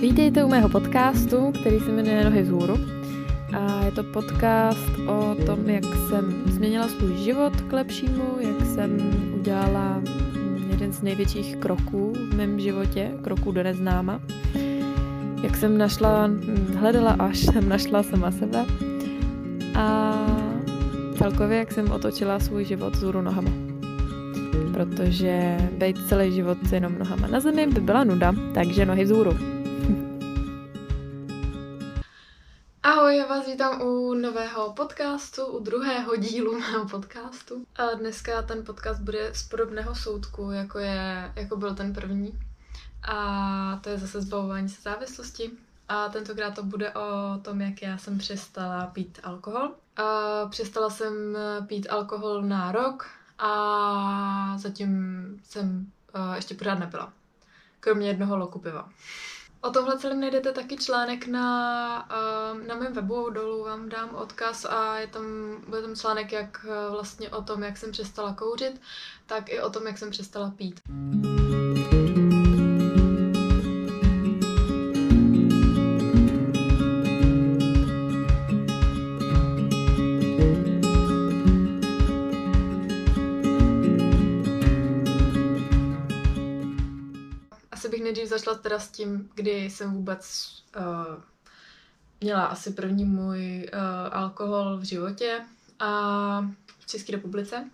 Vítejte u mého podcastu, který se jmenuje Nohy vzhůru. A je to podcast o tom, jak jsem změnila svůj život k lepšímu, jak jsem udělala jeden z největších kroků v mém životě, kroků do neznáma. Jak jsem našla, hledala až jsem našla sama sebe. A celkově, jak jsem otočila svůj život vzhůru nohama. Protože být celý život jenom nohama na zemi by byla nuda, takže nohy vzhůru. Já vás vítám u nového podcastu, u druhého dílu mého podcastu. A dneska ten podcast bude z podobného soudku, jako, je, jako byl ten první. A to je zase zbavování se závislosti. A tentokrát to bude o tom, jak já jsem přestala pít alkohol. A přestala jsem pít alkohol na rok a zatím jsem uh, ještě pořád nepila. Kromě jednoho loku piva. O tomhle celém najdete taky článek na, uh, na mém webu, dolů vám dám odkaz a je tam, bude tam článek jak uh, vlastně o tom, jak jsem přestala kouřit, tak i o tom, jak jsem přestala pít. Nejdřív začala teda s tím, kdy jsem vůbec uh, měla asi první můj uh, alkohol v životě a v České republice.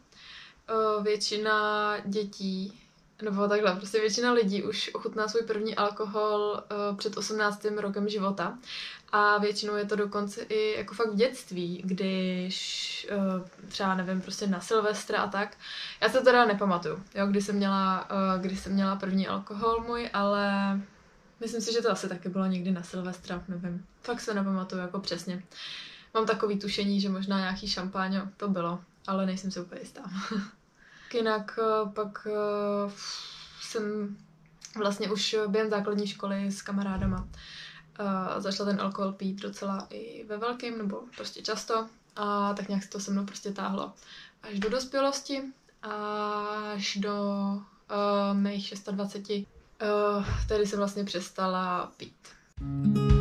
Uh, většina dětí, nebo takhle, prostě většina lidí už ochutná svůj první alkohol uh, před 18. rokem života a většinou je to dokonce i jako fakt v dětství, když uh, třeba nevím, prostě na Silvestra a tak. Já se teda nepamatuju, jo, kdy jsem měla, uh, kdy jsem měla první alkohol můj, ale myslím si, že to asi taky bylo někdy na Silvestra, nevím. Fakt se nepamatuju jako přesně. Mám takový tušení, že možná nějaký šampáň to bylo, ale nejsem si úplně jistá. Jinak uh, pak jsem vlastně už během základní školy s kamarádama začala ten alkohol pít docela i ve velkém, nebo prostě často. A tak nějak se to se mnou prostě táhlo až do dospělosti, až do uh, mých 26, uh, tedy jsem vlastně přestala pít. Jedním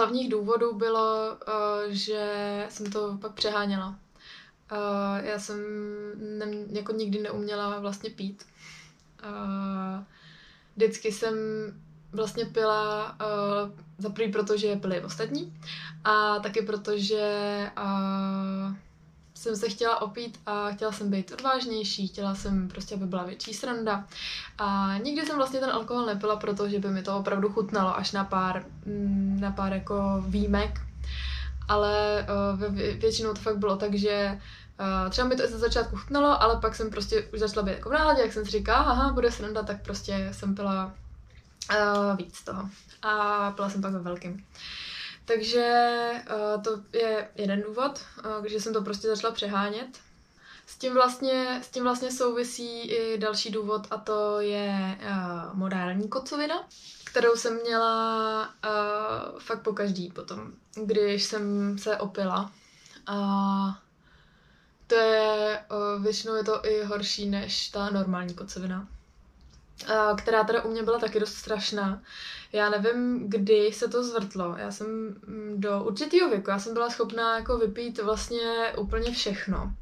hlavních důvodů bylo, uh, že jsem to pak přeháněla. Uh, já jsem ne, jako nikdy neuměla vlastně pít. Uh, vždycky jsem vlastně pila za prvý proto, že pili ostatní a taky proto, že jsem se chtěla opít a chtěla jsem být odvážnější, chtěla jsem prostě, aby byla větší sranda. A nikdy jsem vlastně ten alkohol nepila, protože by mi to opravdu chutnalo až na pár, mm, na pár jako výjimek. Ale uh, většinou to fakt bylo tak, že Uh, třeba mi to ze začátku chutnalo, ale pak jsem prostě už začala být jako v náladě, jak jsem si říkala, aha, bude sranda, tak prostě jsem pila uh, víc toho. A pila jsem pak ve velkým. Takže uh, to je jeden důvod, uh, že jsem to prostě začala přehánět. S tím, vlastně, s tím vlastně souvisí i další důvod a to je uh, morální kocovina, kterou jsem měla uh, fakt po každý potom, když jsem se opila. A to je, uh, většinou je to i horší než ta normální kocovina která teda u mě byla taky dost strašná. Já nevím, kdy se to zvrtlo. Já jsem mm, do určitého věku, já jsem byla schopná jako vypít vlastně úplně všechno.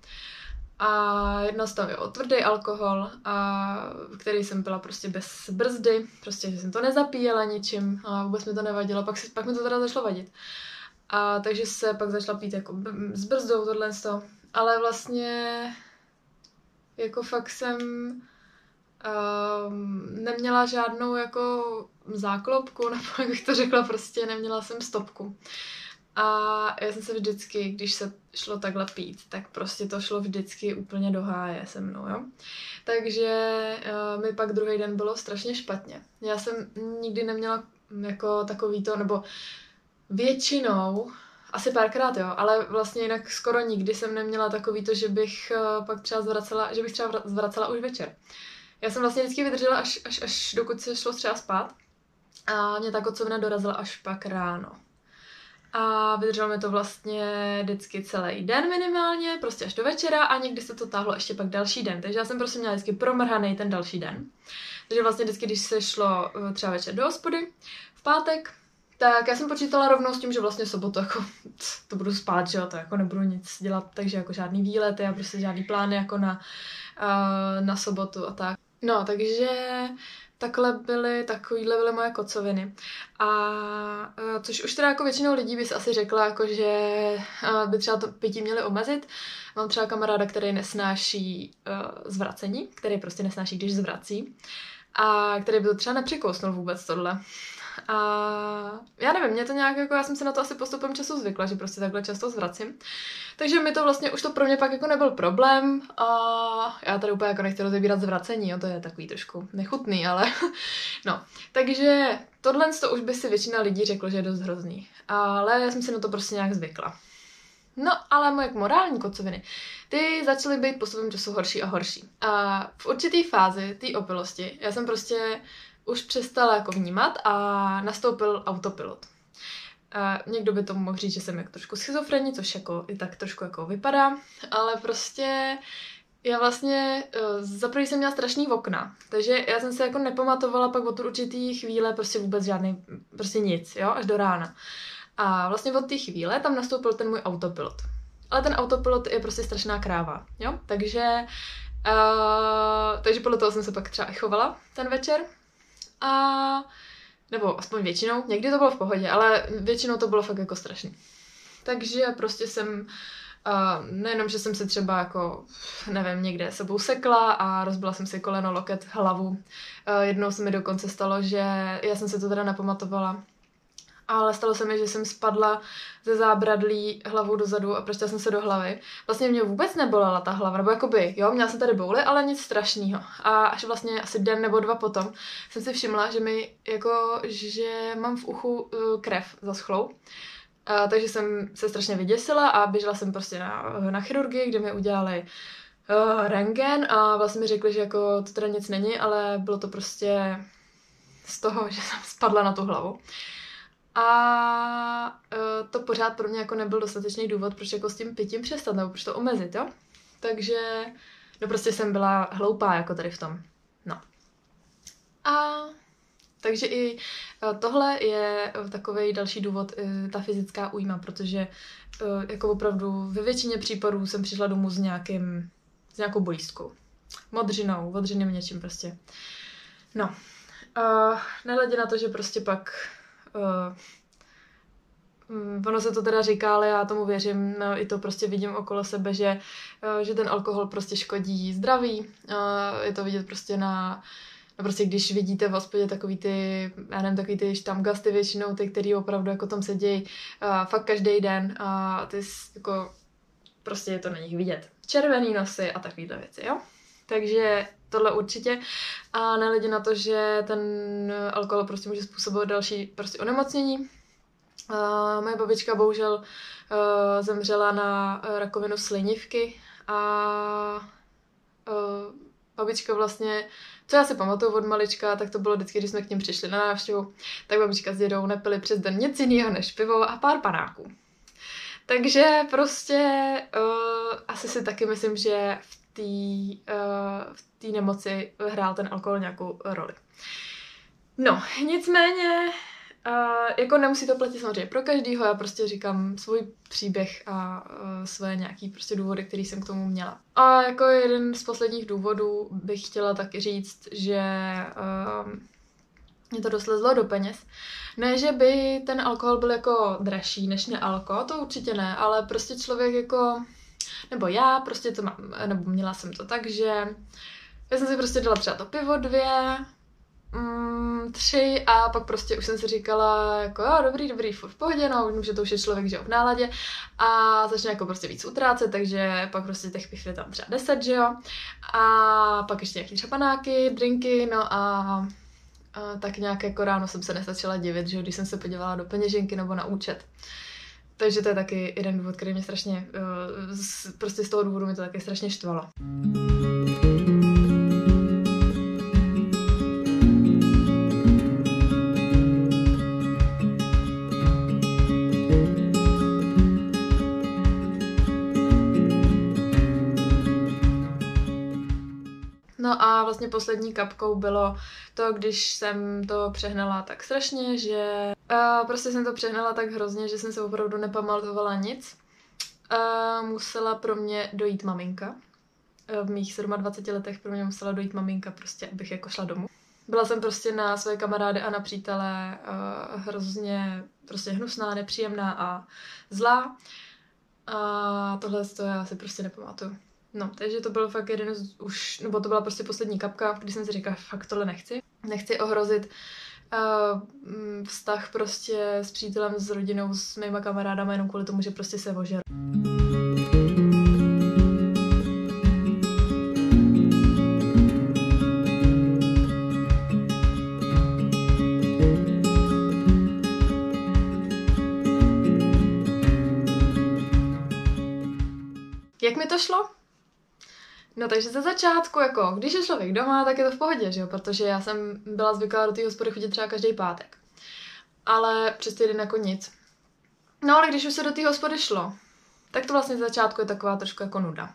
A jedna z toho je o tvrdý alkohol, a který jsem byla prostě bez brzdy, prostě, že jsem to nezapíjela ničím a vůbec mi to nevadilo, pak, si, pak mi to teda začalo vadit. A takže se pak začala pít jako s brzdou tohle Ale vlastně jako fakt jsem um, neměla žádnou jako záklopku, nebo jak bych to řekla, prostě neměla jsem stopku. A já jsem se vždycky, když se šlo takhle pít, tak prostě to šlo vždycky úplně do háje se mnou, jo. Takže uh, mi pak druhý den bylo strašně špatně. Já jsem nikdy neměla jako takový to, nebo většinou, asi párkrát jo, ale vlastně jinak skoro nikdy jsem neměla takový to, že bych uh, pak třeba zvracela, že bych třeba zvracela už večer. Já jsem vlastně vždycky vydržela až, až, až dokud se šlo třeba spát. A mě ta kocovina dorazila až pak ráno. A vydrželo mi to vlastně vždycky celý den minimálně, prostě až do večera a někdy se to táhlo ještě pak další den. Takže já jsem prostě měla vždycky promrhaný ten další den. Takže vlastně vždycky, když se šlo eh, třeba večer do hospody, v pátek, tak já jsem počítala rovnou s tím, že vlastně sobotu jako to budu spát, že jo, to jako nebudu nic dělat, takže jako žádný výlety a prostě žádný plány jako na, uh, na sobotu a tak. No, takže takhle byly, takovýhle byly moje kocoviny. A uh, což už teda jako většinou lidí bys asi řekla, jako že uh, by třeba to pití měli omezit. Mám třeba kamaráda, který nesnáší uh, zvracení, který prostě nesnáší, když zvrací. A který by to třeba nepřikousnul vůbec tohle. A já nevím, mě to nějak jako, já jsem se na to asi postupem času zvykla, že prostě takhle často zvracím. Takže mi to vlastně, už to pro mě pak jako nebyl problém a já tady úplně jako nechci rozebírat zvracení, jo, to je takový trošku nechutný, ale no. Takže tohle to už by si většina lidí řeklo, že je dost hrozný. Ale já jsem si na to prostě nějak zvykla. No, ale moje morální kocoviny, ty začaly být postupem času horší a horší. A v určitý fázi té opilosti, já jsem prostě už přestala jako vnímat a nastoupil autopilot. A někdo by tomu mohl říct, že jsem jako trošku schizofrení, což jako i tak trošku jako vypadá, ale prostě já vlastně, uh, za prvý jsem měla strašný okna, takže já jsem se jako nepamatovala pak od určitý chvíle prostě vůbec žádný, prostě nic, jo, až do rána. A vlastně od té chvíle tam nastoupil ten můj autopilot. Ale ten autopilot je prostě strašná kráva, jo, takže uh, takže podle toho jsem se pak třeba i chovala ten večer, a nebo aspoň většinou, někdy to bylo v pohodě, ale většinou to bylo fakt jako strašný. Takže prostě jsem Uh, nejenom, že jsem se třeba jako, nevím, někde sebou sekla a rozbila jsem si koleno, loket, hlavu. Uh, jednou se mi dokonce stalo, že já jsem se to teda nepamatovala, ale stalo se mi, že jsem spadla ze zábradlí hlavou dozadu a prostě jsem se do hlavy. Vlastně mě vůbec nebolela ta hlava, nebo jakoby, jo, měla jsem tady bouly, ale nic strašného. A až vlastně asi den nebo dva potom jsem si všimla, že mi jako, že mám v uchu uh, krev zaschlou. A, takže jsem se strašně vyděsila a běžela jsem prostě na, na chirurgii, kde mi udělali uh, rengen a vlastně mi řekli, že jako to teda nic není, ale bylo to prostě z toho, že jsem spadla na tu hlavu. A uh, to pořád pro mě jako nebyl dostatečný důvod, proč jako s tím pitím přestat, nebo proč to omezit, jo? Takže, no prostě jsem byla hloupá jako tady v tom. No. A takže i tohle je takový další důvod, ta fyzická újma, protože jako opravdu ve většině případů jsem přišla domů s nějakým, s nějakou bolístkou. Modřinou, odřiným něčím prostě. No. Uh, nehledě na to, že prostě pak uh, ono se to teda říká, ale já tomu věřím, no, i to prostě vidím okolo sebe, že, uh, že ten alkohol prostě škodí zdraví, uh, je to vidět prostě na No prostě když vidíte v hospodě takový ty, já nevím, takový ty štamgasty většinou, ty, který opravdu jako tam sedějí uh, fakt každý den a ty jako prostě je to na nich vidět. Červený nosy a takovýhle věci, jo? Takže tohle určitě. A nehledě na to, že ten alkohol prostě může způsobovat další prostě onemocnění. Uh, moje babička bohužel uh, zemřela na rakovinu slinivky a uh, babička vlastně, co já si pamatuju od malička, tak to bylo vždycky, když jsme k ním přišli na návštěvu, tak babička s dědou nepili přes den nic jiného než pivo a pár panáků. Takže prostě uh, asi si taky myslím, že v té uh, v té nemoci hrál ten alkohol nějakou roli. No, nicméně, uh, jako nemusí to platit samozřejmě pro každýho, já prostě říkám svůj příběh a uh, své nějaký prostě důvody, který jsem k tomu měla. A jako jeden z posledních důvodů bych chtěla taky říct, že uh, mě to dost lezlo do peněz. Ne, že by ten alkohol byl jako dražší než nealko, to určitě ne, ale prostě člověk jako nebo já prostě to mám, nebo měla jsem to tak, že já jsem si prostě dala třeba to pivo dvě, mm, tři a pak prostě už jsem si říkala jako jo, dobrý, dobrý, furt v pohodě, no, vím, že to už je člověk, že jo, v náladě a začne jako prostě víc utrácet, takže pak prostě těch piv tam třeba deset, že jo, a pak ještě nějaký čapanáky, drinky, no a a tak nějak jako ráno jsem se nestačila divit, že když jsem se podívala do peněženky nebo na účet. Takže to je taky jeden důvod, který mě strašně, uh, prostě z toho důvodu mi to taky strašně štvalo. A vlastně poslední kapkou bylo to, když jsem to přehnala tak strašně, že uh, prostě jsem to přehnala tak hrozně, že jsem se opravdu nepamatovala nic. Uh, musela pro mě dojít maminka. Uh, v mých 27 letech pro mě musela dojít maminka prostě, abych jako šla domů. Byla jsem prostě na své kamarády a na přítele uh, hrozně prostě hnusná, nepříjemná a zlá. A tohle to já si prostě nepamatuju. No, takže to byl fakt jeden z už, nebo to byla prostě poslední kapka, kdy jsem si říkala, fakt tohle nechci. Nechci ohrozit uh, vztah prostě s přítelem, s rodinou, s mýma kamarádama jenom kvůli tomu, že prostě se ožer. Jak mi to šlo? No takže ze začátku, jako, když je člověk doma, tak je to v pohodě, že jo? Protože já jsem byla zvyklá do té hospody chodit třeba každý pátek. Ale přes týden jako nic. No ale když už se do té hospody šlo, tak to vlastně ze začátku je taková trošku jako nuda.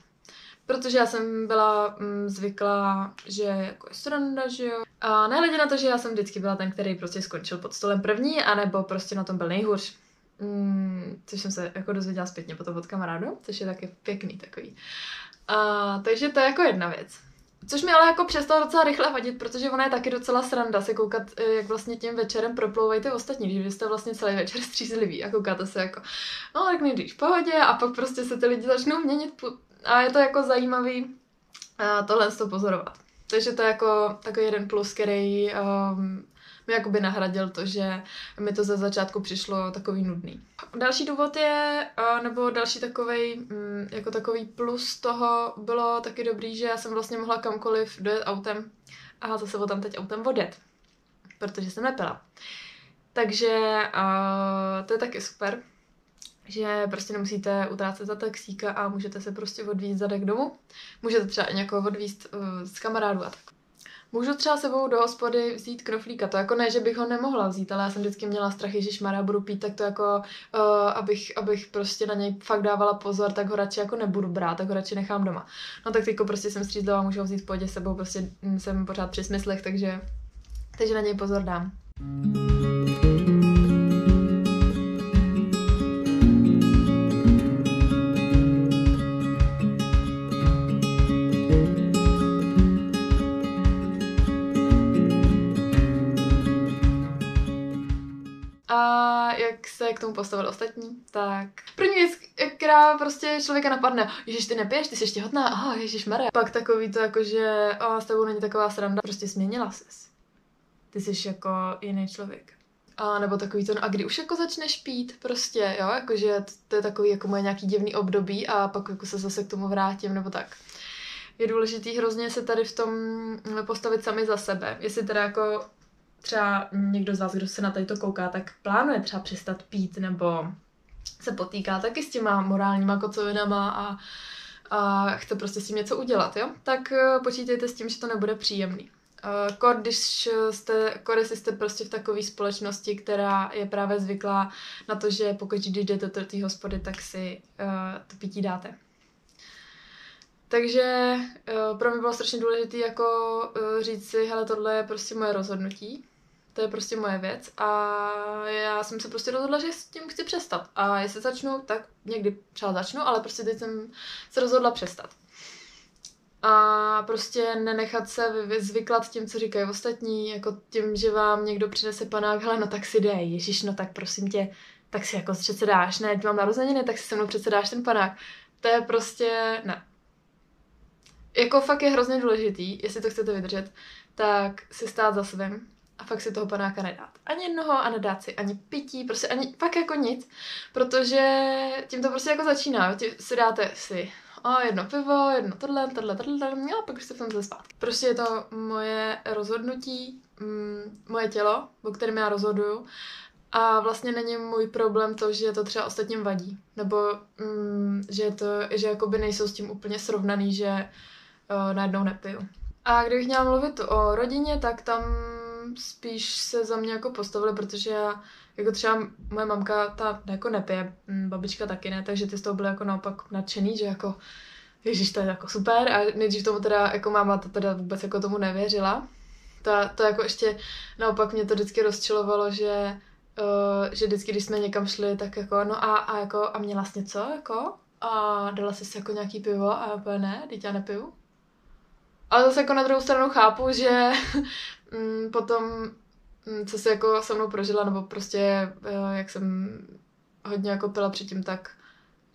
Protože já jsem byla mm, zvyklá, že jako je sranda, že jo. A nehledě na to, že já jsem vždycky byla ten, který prostě skončil pod stolem první, anebo prostě na tom byl nejhůř. Mm, což jsem se jako dozvěděla zpětně potom od kamarádu, což je taky pěkný takový. A, takže to je jako jedna věc. Což mi ale jako přestalo docela rychle vadit, protože ona je taky docela sranda se koukat, eh, jak vlastně tím večerem proplouvají ty ostatní, když jste vlastně celý večer střízliví a koukáte se jako, no tak nejdřív v pohodě a pak prostě se ty lidi začnou měnit a je to jako zajímavý a tohle to pozorovat. Takže to je jako takový jeden plus, který um, mi jakoby nahradil to, že mi to ze začátku přišlo takový nudný. Další důvod je, nebo další takový mm, jako takový plus toho bylo taky dobrý, že já jsem vlastně mohla kamkoliv dojet autem a zase tam teď autem odjet, protože jsem nepila. Takže uh, to je taky super, že prostě nemusíte utrácet za taxíka a můžete se prostě odvízt zadek domů. Můžete třeba i někoho odvízt uh, z kamarádů a tak. Můžu třeba sebou do hospody vzít knoflíka, to jako ne, že bych ho nemohla vzít, ale já jsem vždycky měla strach, že Mara budu pít, tak to jako, uh, abych, abych prostě na něj fakt dávala pozor, tak ho radši jako nebudu brát, tak ho radši nechám doma. No tak jako prostě jsem střízlivá, můžu ho vzít v podě sebou, prostě jsem pořád při smyslech, takže, takže na něj pozor dám. Jak se k tomu postavili ostatní, tak první věc, která prostě člověka napadne, ježiš, ty nepiješ, ty jsi ještě hodná, aha, ježiš Maria. Pak takový to jako, že a s tebou není taková sranda, prostě změnila ses. Ty jsi jako jiný člověk. A nebo takový to, no a kdy už jako začneš pít, prostě, jo, jakože to, to je takový jako moje nějaký divný období a pak jako se zase k tomu vrátím, nebo tak. Je důležitý hrozně se tady v tom postavit sami za sebe. Jestli teda jako třeba někdo z vás, kdo se na tady to kouká, tak plánuje třeba přestat pít nebo se potýká taky s těma morálníma kocovinama a, a chce prostě s tím něco udělat, jo? Tak eh, počítejte s tím, že to nebude příjemný. Uh, kor, když jste, kor, jste prostě v takové společnosti, která je právě zvyklá na to, že pokud jdete do té hospody, tak si uh, to pití dáte. Takže uh, pro mě bylo strašně důležité jako uh, říct si, hele, tohle je prostě moje rozhodnutí to je prostě moje věc a já jsem se prostě rozhodla, že s tím chci přestat. A jestli začnu, tak někdy třeba začnu, ale prostě teď jsem se rozhodla přestat. A prostě nenechat se zvyklat tím, co říkají ostatní, jako tím, že vám někdo přinese panák, hele, no tak si dej, ježiš, no tak prosím tě, tak si jako přece dáš, ne, mám narozeniny, tak si se mnou přece dáš ten panák. To je prostě, ne. Jako fakt je hrozně důležitý, jestli to chcete vydržet, tak si stát za svým, a fakt si toho panáka nedát. Ani jednoho a nedát si ani pití, prostě ani fakt jako nic, protože tím to prostě jako začíná. Tím si dáte si o, jedno pivo, jedno tohle, tohle, tohle, a pak už se v tom zase spát. Prostě je to moje rozhodnutí, mm, moje tělo, o kterém já rozhoduju. A vlastně není můj problém to, že to třeba ostatním vadí. Nebo mm, že, to, že jakoby nejsou s tím úplně srovnaný, že uh, najednou nepiju. A kdybych měla mluvit o rodině, tak tam spíš se za mě jako postavili, protože já, jako třeba moje mamka, ta jako nepije, mm, babička taky ne, takže ty z toho byly jako naopak nadšený, že jako ježíš, to je jako super a nejdřív tomu teda jako máma to teda vůbec jako tomu nevěřila. To, to jako ještě naopak mě to vždycky rozčilovalo, že, uh, že vždycky, když jsme někam šli, tak jako no a, a jako a měla jsi něco jako? A dala jsi si jako nějaký pivo a úplně ne, teď já nepiju. Ale zase jako na druhou stranu chápu, že mm, potom, mm, co se jako se mnou prožila, nebo prostě eh, jak jsem hodně jako pila předtím, tak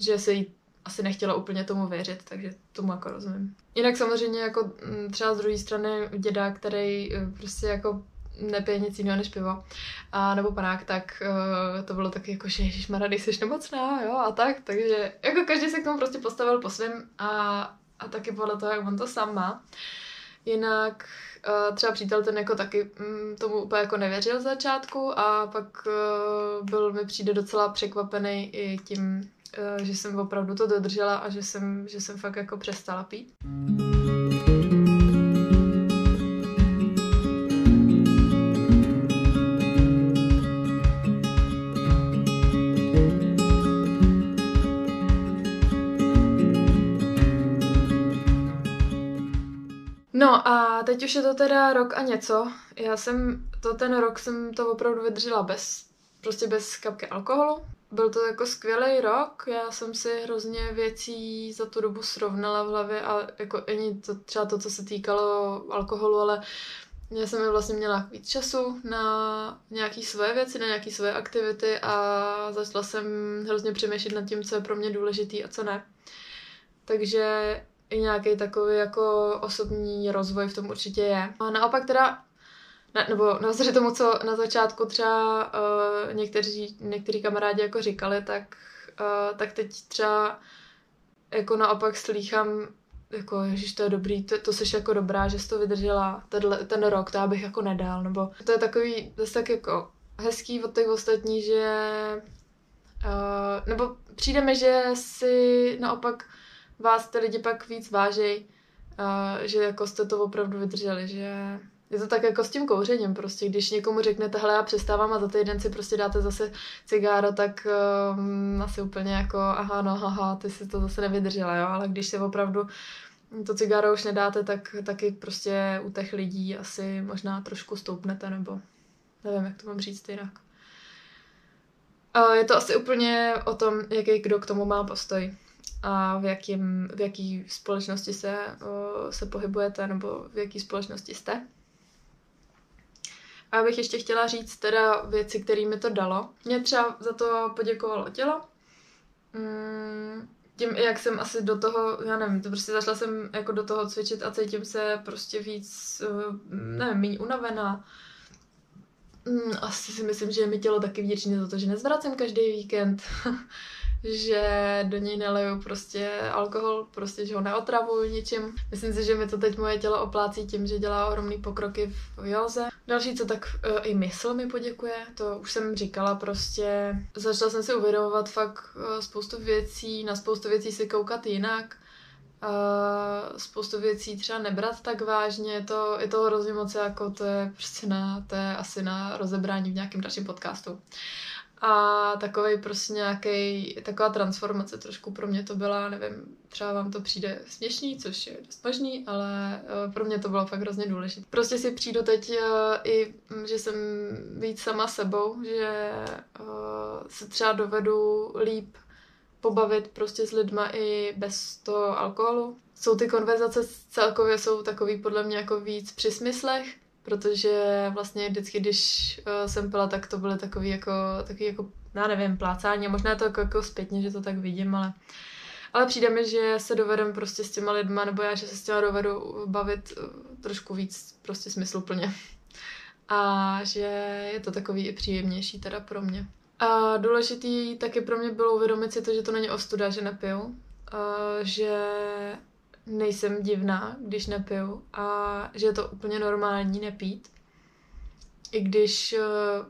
že se jí asi nechtěla úplně tomu věřit, takže tomu jako rozumím. Jinak samozřejmě jako mm, třeba z druhé strany děda, který eh, prostě jako nepije nic jiného než pivo, a nebo panák, tak uh, to bylo taky jako, že ježišmarja, jsi nemocná, jo, a tak, takže jako každý se k tomu prostě postavil po svém a, a taky podle toho, jak on to sám má. Jinak uh, třeba přítel ten jako taky um, tomu úplně jako nevěřil z začátku a pak uh, byl mi přijde docela překvapený i tím, uh, že jsem opravdu to dodržela a že jsem, že jsem fakt jako přestala pít. No a teď už je to teda rok a něco. Já jsem, to ten rok jsem to opravdu vydržela bez, prostě bez kapky alkoholu. Byl to jako skvělý rok, já jsem si hrozně věcí za tu dobu srovnala v hlavě a jako ani to, třeba to, co se týkalo alkoholu, ale já jsem vlastně měla víc času na nějaké své věci, na nějaké své aktivity a začala jsem hrozně přemýšlet nad tím, co je pro mě důležitý a co ne. Takže i nějaký takový jako osobní rozvoj v tom určitě je. A naopak teda ne, nebo navzdory tomu, co na začátku třeba uh, někteří, někteří kamarádi jako říkali, tak, uh, tak teď třeba jako naopak slýchám, jako ježiš, to je dobrý, to, to seš jako dobrá, že jsi to vydržela tenhle, ten rok, to já bych jako nedal, nebo to je takový zase tak jako hezký od těch ostatních, že uh, nebo přijde mi, že si naopak vás ty lidi pak víc vážej, uh, že jako jste to opravdu vydrželi, že je to tak jako s tím kouřením prostě, když někomu řeknete, hele já přestávám a za týden si prostě dáte zase cigáro, tak um, asi úplně jako, aha no, haha, ty si to zase nevydržela, jo, ale když si opravdu to cigáro už nedáte, tak taky prostě u těch lidí asi možná trošku stoupnete, nebo nevím, jak to mám říct jinak. Je to asi úplně o tom, jaký kdo k tomu má postoj a v, jakým, v jaký společnosti se, se pohybujete nebo v jaký společnosti jste. A bych ještě chtěla říct teda věci, které mi to dalo. Mě třeba za to poděkovalo tělo. Mm, tím, jak jsem asi do toho, já nevím, to prostě zašla jsem jako do toho cvičit a cítím se prostě víc, nevím, méně unavená. Mm, asi si myslím, že mi tělo taky vděčné za to, že nezvracím každý víkend. že do něj neleju prostě alkohol, prostě, že ho neotravuju ničím. Myslím si, že mi to teď moje tělo oplácí tím, že dělá ohromný pokroky v józe. Další, co tak uh, i mysl mi poděkuje, to už jsem říkala prostě. Začala jsem si uvědomovat fakt uh, spoustu věcí, na spoustu věcí si koukat jinak. Uh, spoustu věcí třeba nebrat tak vážně, je to, je to hrozně moc jako to je prostě na, to je asi na rozebrání v nějakém dalším podcastu. A takový prostě nějaký, taková transformace trošku pro mě to byla, nevím, třeba vám to přijde směšný, což je dost možný, ale uh, pro mě to bylo fakt hrozně důležité. Prostě si přijdu teď uh, i, mm, že jsem víc sama sebou, že uh, se třeba dovedu líp pobavit prostě s lidma i bez toho alkoholu. Jsou ty konverzace celkově jsou takový podle mě jako víc při smyslech, protože vlastně vždycky, když uh, jsem pila, tak to byly takový jako, takový jako, já nevím, plácání, možná to jako, jako zpětně, že to tak vidím, ale ale přijde mi, že se dovedem prostě s těma lidma, nebo já, že se s těma dovedu bavit uh, trošku víc prostě smysluplně. A že je to takový i příjemnější teda pro mě. A důležitý taky pro mě bylo uvědomit si to, že to není ostuda, že nepiju. Že nejsem divná, když nepiju a že je to úplně normální nepít. I když eh,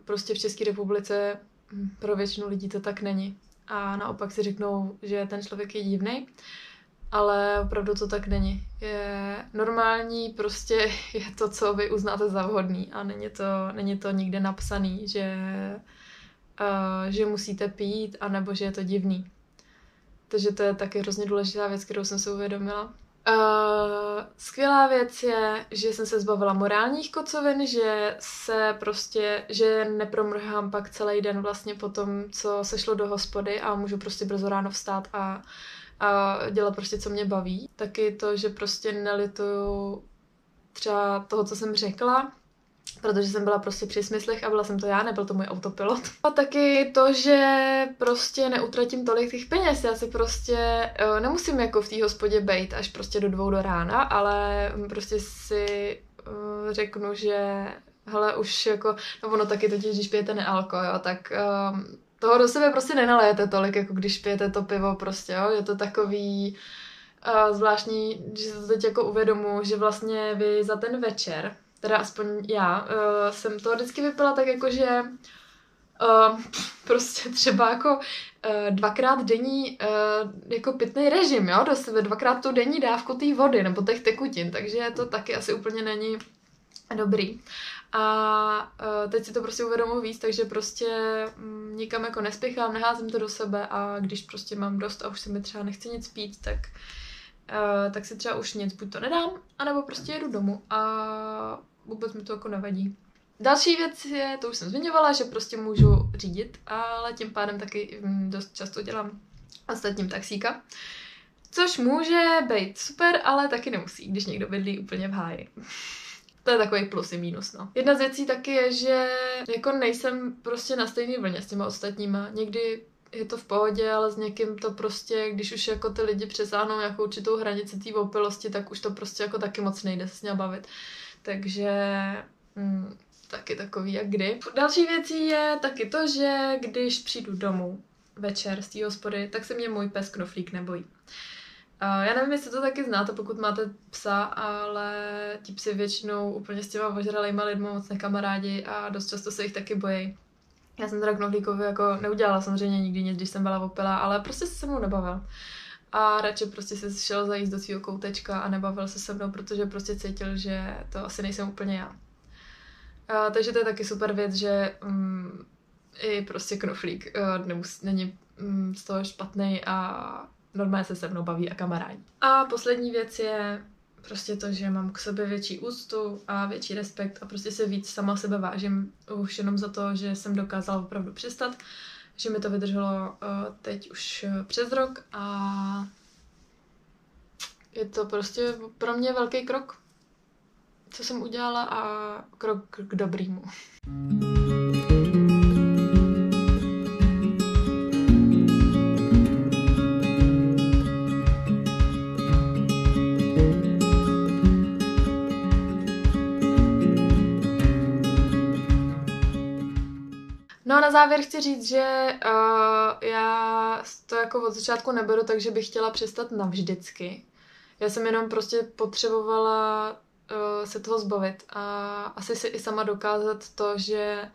prostě v České republice hm, pro většinu lidí to tak není. A naopak si řeknou, že ten člověk je divný, ale opravdu to tak není. Je normální, prostě je to, co vy uznáte za vhodný a není to, není to nikde napsaný, že, že musíte pít, anebo že je to divný. Takže to je taky hrozně důležitá věc, kterou jsem si uvědomila. Uh, skvělá věc je, že jsem se zbavila morálních kocovin, že se prostě, že nepromrhám pak celý den vlastně po tom, co se šlo do hospody a můžu prostě brzo ráno vstát a, a dělat prostě, co mě baví. Taky to, že prostě nelituju třeba toho, co jsem řekla, protože jsem byla prostě při smyslech a byla jsem to já, nebyl to můj autopilot. A taky to, že prostě neutratím tolik těch peněz, já si prostě uh, nemusím jako v té hospodě bejt až prostě do dvou do rána, ale prostě si uh, řeknu, že hele, už jako, no ono taky totiž, když pijete nealko, jo, tak um, toho do sebe prostě nenalejete tolik, jako když pijete to pivo prostě, jo, je to takový uh, zvláštní, že se to teď jako uvědomu, že vlastně vy za ten večer teda aspoň já, uh, jsem to vždycky vypila tak jako, že uh, prostě třeba jako uh, dvakrát denní uh, jako pitný režim, jo, do sebe dvakrát tu denní dávku té vody nebo těch tekutin, takže to taky asi úplně není dobrý. A uh, teď si to prostě uvědomuji víc, takže prostě um, nikam jako nespěchám, neházím to do sebe a když prostě mám dost a už se mi třeba nechce nic pít, tak Uh, tak si třeba už nic buď to nedám, anebo prostě jedu domů a vůbec mi to jako nevadí. Další věc je, to už jsem zmiňovala, že prostě můžu řídit, ale tím pádem taky mm, dost často dělám ostatním taxíka. Což může být super, ale taky nemusí, když někdo bydlí úplně v háji. To je takový plus i minus, no. Jedna z věcí taky je, že jako nejsem prostě na stejné vlně s těma ostatníma. Někdy je to v pohodě, ale s někým to prostě, když už jako ty lidi přesáhnou nějakou určitou hranici té opilosti, tak už to prostě jako taky moc nejde s ním bavit. Takže hm, taky takový jak kdy. Další věcí je taky to, že když přijdu domů večer z té hospody, tak se mě můj pes knoflík nebojí. Já nevím, jestli to taky znáte, pokud máte psa, ale ti psi většinou úplně s těma ožralýma lidma moc nekamarádi a dost často se jich taky bojí. Já jsem teda knoflíkovi jako neudělala samozřejmě nikdy nic, když jsem byla opila, ale prostě se se mnou nebavil a radši prostě se šel zajíst do svého koutečka a nebavil se se mnou, protože prostě cítil, že to asi nejsem úplně já. A, takže to je taky super věc, že um, i prostě knoflík uh, nemus, není um, z toho špatný a normálně se se mnou baví a kamarádí. A poslední věc je prostě to, že mám k sobě větší úctu a větší respekt a prostě se víc sama sebe vážím už jenom za to, že jsem dokázala opravdu přestat že mi to vydrželo uh, teď už uh, přes rok a je to prostě pro mě velký krok, co jsem udělala a krok k dobrýmu. No na závěr chci říct, že uh, já to jako od začátku neberu, takže bych chtěla přestat navždycky. Já jsem jenom prostě potřebovala uh, se toho zbavit a asi si i sama dokázat to, že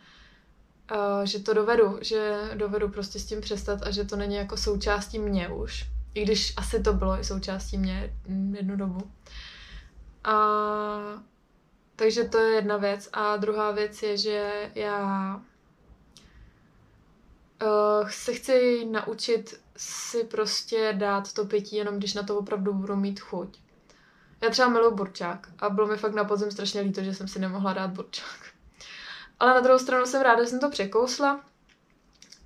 uh, že to dovedu, že dovedu prostě s tím přestat a že to není jako součástí mě už. I když asi to bylo i součástí mě jednu dobu. A takže to je jedna věc. A druhá věc je, že já uh, se chci naučit si prostě dát to pití, jenom když na to opravdu budu mít chuť. Já třeba miluji burčák a bylo mi fakt na podzim strašně líto, že jsem si nemohla dát burčák. Ale na druhou stranu jsem ráda, že jsem to překousla.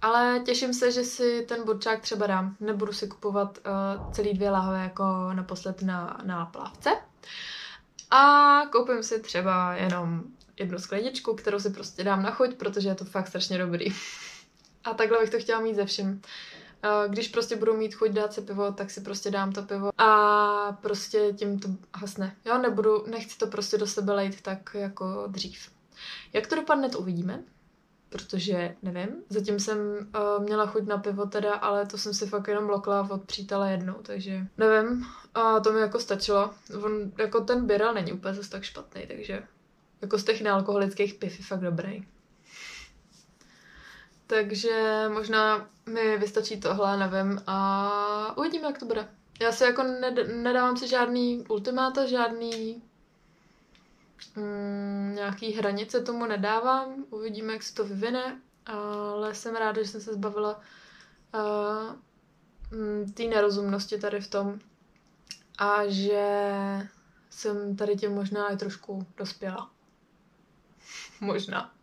Ale těším se, že si ten burčák třeba dám. Nebudu si kupovat uh, celý dvě lahve jako naposled na, na plávce. A koupím si třeba jenom jednu skleničku, kterou si prostě dám na chuť, protože je to fakt strašně dobrý. A takhle bych to chtěla mít ze všem. Když prostě budu mít chuť dát si pivo, tak si prostě dám to pivo a prostě tím to hasne. Jo, nebudu, nechci to prostě do sebe lejt tak jako dřív. Jak to dopadne, to uvidíme, protože nevím. Zatím jsem uh, měla chuť na pivo teda, ale to jsem si fakt jenom lokla od přítele jednou, takže nevím. A to mi jako stačilo. On, jako ten birel není úplně zase tak špatný, takže jako z těch nealkoholických piv je fakt dobrý. Takže možná mi vystačí tohle, nevím, a uvidíme, jak to bude. Já si jako ned- nedávám si žádný ultimáta, žádný mm, nějaký hranice tomu nedávám. Uvidíme, jak se to vyvine, ale jsem ráda, že jsem se zbavila uh, té nerozumnosti tady v tom a že jsem tady tím možná i trošku dospěla. možná.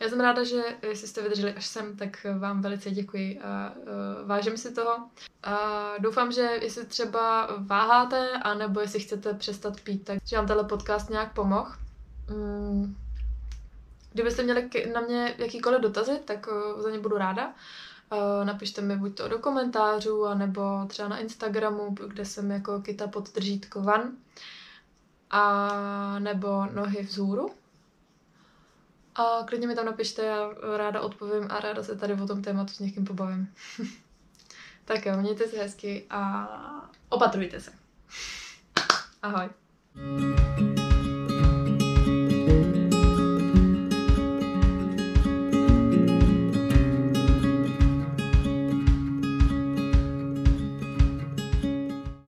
Já jsem ráda, že jestli jste vydrželi až sem, tak vám velice děkuji a uh, vážím si toho. A doufám, že jestli třeba váháte, anebo jestli chcete přestat pít, tak že vám tenhle podcast nějak pomohl. Mm. Kdybyste měli na mě jakýkoliv dotazy, tak uh, za ně budu ráda. Uh, napište mi buď to do komentářů, anebo třeba na Instagramu, kde jsem jako kita pod držítko van, a nebo nohy vzhůru. A klidně mi tam napište, já ráda odpovím a ráda se tady o tom tématu s někým pobavím. tak jo, mějte se hezky a opatrujte se. Ahoj. thank you